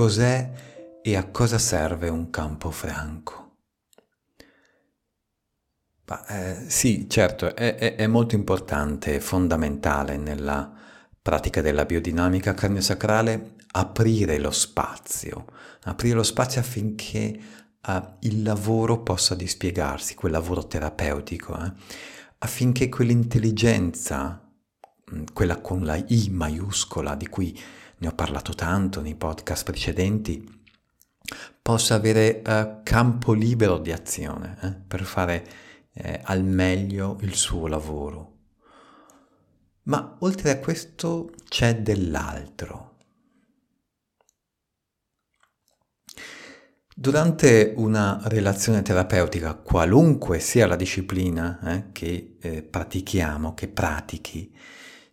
cos'è e a cosa serve un campo franco. Ma, eh, sì, certo, è, è, è molto importante, fondamentale nella pratica della biodinamica cardiosacrale aprire lo spazio, aprire lo spazio affinché uh, il lavoro possa dispiegarsi, quel lavoro terapeutico, eh, affinché quell'intelligenza, mm, quella con la I maiuscola di cui ne ho parlato tanto nei podcast precedenti, possa avere uh, campo libero di azione eh, per fare eh, al meglio il suo lavoro. Ma oltre a questo c'è dell'altro. Durante una relazione terapeutica, qualunque sia la disciplina eh, che eh, pratichiamo, che pratichi,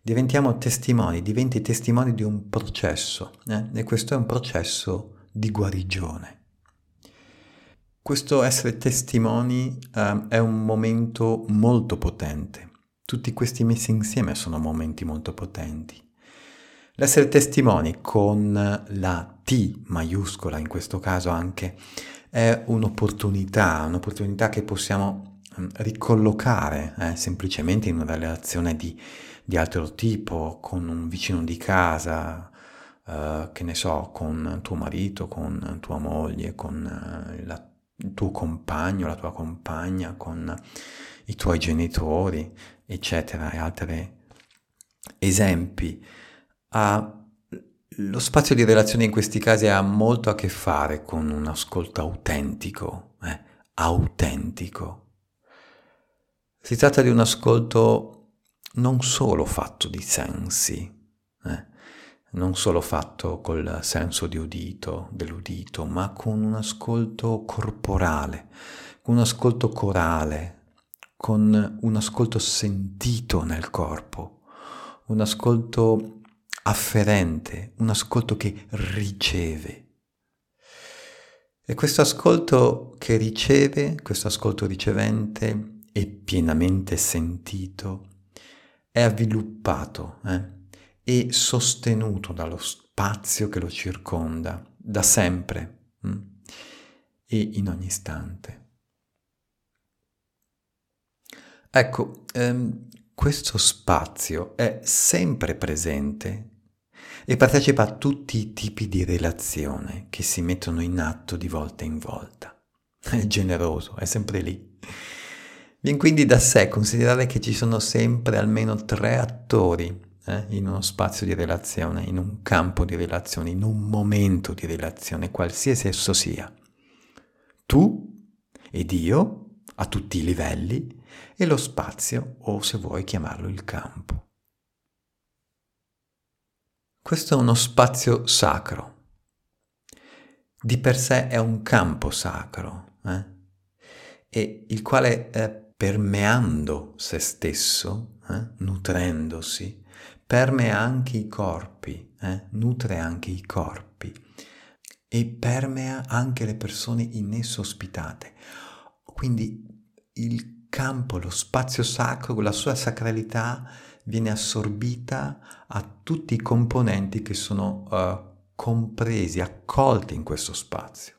diventiamo testimoni, diventi testimoni di un processo eh? e questo è un processo di guarigione. Questo essere testimoni eh, è un momento molto potente. Tutti questi messi insieme sono momenti molto potenti. L'essere testimoni con la T maiuscola, in questo caso anche, è un'opportunità, un'opportunità che possiamo mm, ricollocare eh, semplicemente in una relazione di, di, altro tipo, con un vicino di casa, eh, che ne so, con tuo marito, con tua moglie, con eh, la, il tuo compagno, la tua compagna, con i tuoi genitori, eccetera, e altri esempi ha, lo spazio di relazione in questi casi ha molto a che fare con un ascolto autentico, eh, autentico. Si tratta di un ascolto non solo fatto di sensi, eh, non solo fatto col senso di udito, dell'udito, ma con un ascolto corporale, con un ascolto corale, con un ascolto sentito nel corpo, un ascolto afferente, un ascolto che riceve. E questo ascolto che riceve, questo ascolto ricevente e pienamente sentito, è avviluppato eh, e sostenuto dallo spazio che lo circonda, da sempre hm, e in ogni istante. Ecco, ehm, questo spazio è sempre presente e partecipa a tutti i tipi di relazione che si mettono in atto di volta in volta. È generoso, è sempre lì. Viene quindi da sé considerare che ci sono sempre almeno tre attori eh, in uno spazio di relazione, in un campo di relazione, in un momento di relazione, qualsiasi esso sia. Tu ed io, a tutti i livelli, e lo spazio, o se vuoi chiamarlo il campo. Questo è uno spazio sacro. Di per sé è un campo sacro, eh? e il quale eh, permeando se stesso, eh, nutrendosi, permea anche i corpi, eh? nutre anche i corpi e permea anche le persone in esso ospitate. Quindi il campo, lo spazio sacro, la sua sacralità viene assorbita a tutti i componenti che sono uh, compresi, accolti in questo spazio.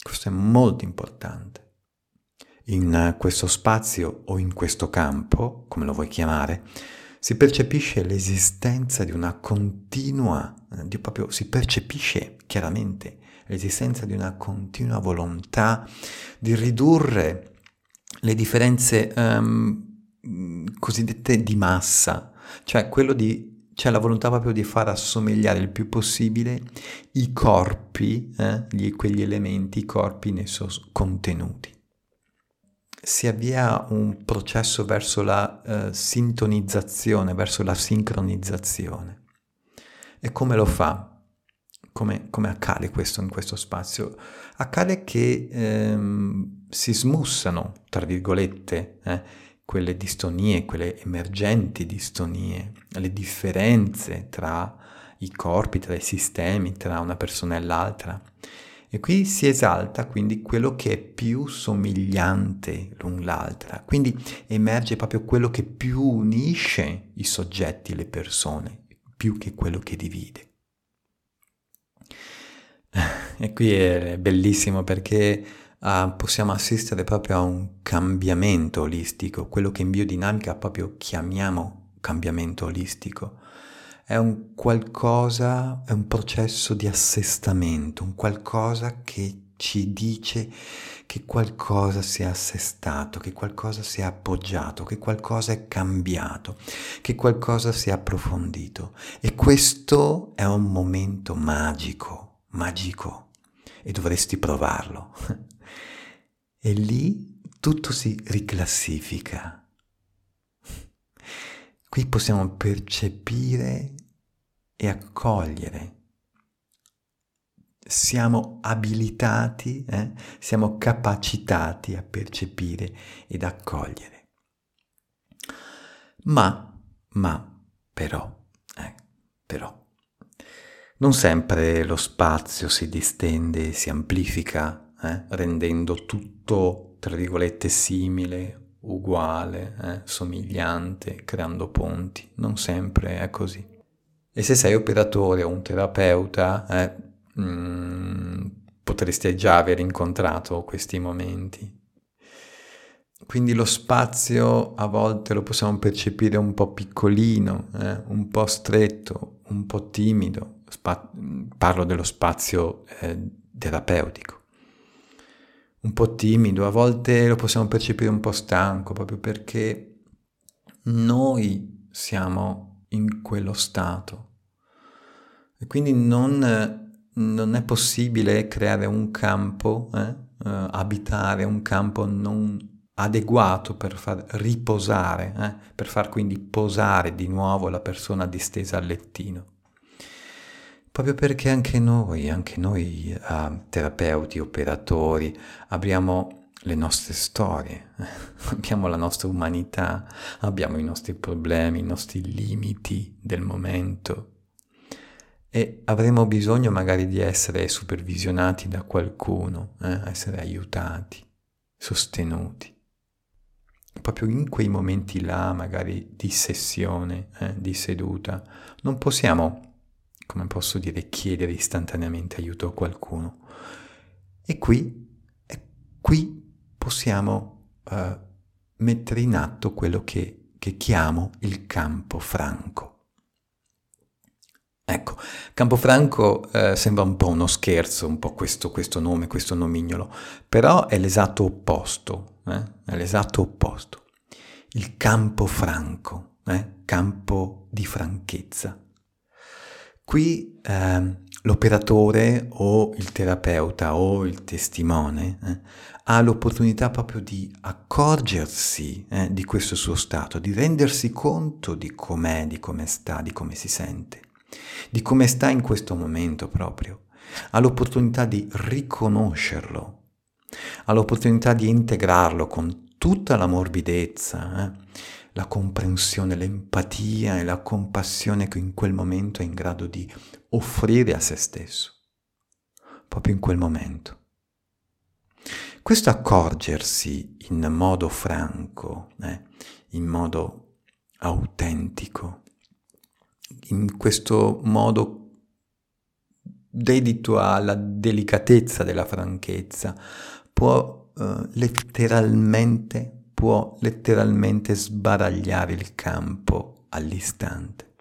Questo è molto importante. In uh, questo spazio o in questo campo, come lo vuoi chiamare, si percepisce l'esistenza di una continua, eh, di proprio, si percepisce chiaramente l'esistenza di una continua volontà di ridurre le differenze um, cosiddette di massa, cioè quello di c'è la volontà proprio di far assomigliare il più possibile i corpi, eh, gli, quegli elementi, i corpi in esso contenuti. Si avvia un processo verso la eh, sintonizzazione, verso la sincronizzazione. E come lo fa? Come, come accade questo in questo spazio? Accade che ehm, si smussano, tra virgolette, eh, quelle distonie, quelle emergenti distonie, le differenze tra i corpi, tra i sistemi, tra una persona e l'altra. E qui si esalta quindi quello che è più somigliante l'un l'altra, quindi emerge proprio quello che più unisce i soggetti, le persone, più che quello che divide. E qui è bellissimo perché uh, possiamo assistere proprio a un cambiamento olistico, quello che in biodinamica proprio chiamiamo cambiamento olistico. È un qualcosa, è un processo di assestamento, un qualcosa che ci dice che qualcosa si è assestato, che qualcosa si è appoggiato, che qualcosa è cambiato, che qualcosa si è approfondito. E questo è un momento magico, magico, e dovresti provarlo. E lì tutto si riclassifica. Qui possiamo percepire e accogliere siamo abilitati, eh? siamo capacitati a percepire ed accogliere. Ma, ma, però, eh, però, non sempre lo spazio si distende si amplifica, eh? rendendo tutto, tra virgolette, simile, uguale, eh? somigliante, creando ponti. Non sempre è così. E se sei operatore o un terapeuta, eh, mm, potresti già aver incontrato questi momenti. Quindi lo spazio a volte lo possiamo percepire un po' piccolino, eh? un po' stretto, un po' timido. Spa- parlo dello spazio eh, terapeutico. Un po' timido, a volte lo possiamo percepire un po' stanco, proprio perché noi siamo in quello stato. E quindi non non è possibile creare un campo, eh, uh, abitare un campo non adeguato per far riposare, eh, per far quindi posare di nuovo la persona distesa al lettino. Proprio perché anche noi, anche noi uh, terapeuti, operatori, abbiamo le nostre storie, abbiamo la nostra umanità, abbiamo i nostri problemi, i nostri limiti del momento, e avremo bisogno magari di essere supervisionati da qualcuno, eh? essere aiutati, sostenuti. Proprio in quei momenti là, magari di sessione, eh? di seduta, non possiamo, come posso dire, chiedere istantaneamente aiuto a qualcuno. E qui, qui possiamo uh, mettere in atto quello che, che chiamo il campo franco. Ecco, Campofranco eh, sembra un po' uno scherzo, un po' questo, questo nome, questo nomignolo, però è l'esatto opposto, eh? è l'esatto opposto. Il campo franco, eh? campo di franchezza. Qui eh, l'operatore o il terapeuta o il testimone eh, ha l'opportunità proprio di accorgersi eh, di questo suo stato, di rendersi conto di com'è, di come sta, di come si sente di come sta in questo momento proprio. Ha l'opportunità di riconoscerlo, ha l'opportunità di integrarlo con tutta la morbidezza, eh? La comprensione, l'empatia e la compassione che in quel momento è in grado di offrire a se stesso, proprio in quel momento. Questo accorgersi in modo franco, eh, in modo autentico, in questo modo dedito alla delicatezza della franchezza, può eh, letteralmente, può letteralmente sbaragliare il campo all'istante,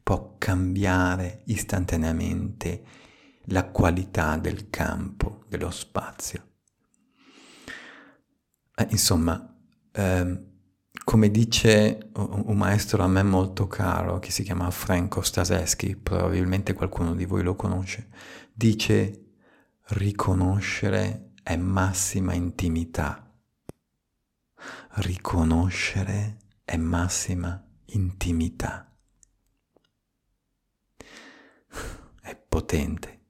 può cambiare istantaneamente la qualità del campo, dello spazio. Eh, insomma, eh, come dice un maestro a me molto caro che si chiama Franco Staseschi, probabilmente qualcuno di voi lo conosce, dice riconoscere è massima intimità. Riconoscere è massima intimità. È potente.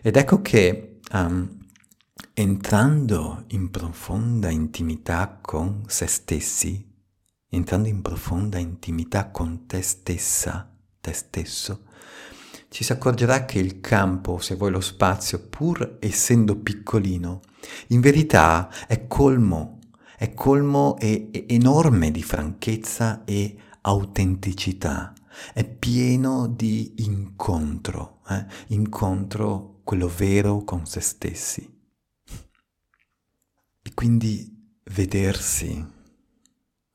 Ed ecco che um, entrando in profonda intimità con se stessi, entrando in profonda intimità con te stessa, te stesso, ci si accorgerà che il campo, se vuoi lo spazio, pur essendo piccolino, in verità è colmo, è colmo e, enorme di franchezza e autenticità, è pieno di incontro, eh? incontro quello vero con se stessi. E quindi vedersi,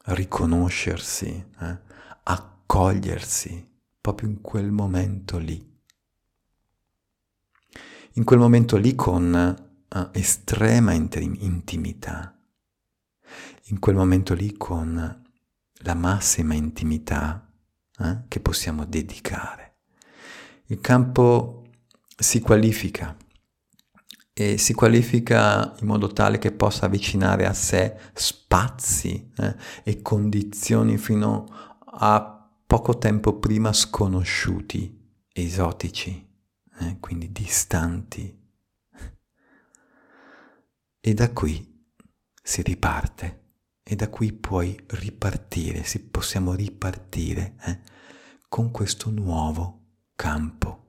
riconoscersi, eh, accogliersi proprio in quel momento lì. In quel momento lì con uh, estrema intimità, in quel momento lì con la massima intimità eh, che possiamo dedicare. Il campo si qualifica e si qualifica in modo tale che possa avvicinare a sé spazi eh, e condizioni fino a poco tempo prima sconosciuti, esotici, eh, quindi distanti. E da qui si riparte e da qui puoi ripartire, si possiamo ripartire eh, con questo nuovo campo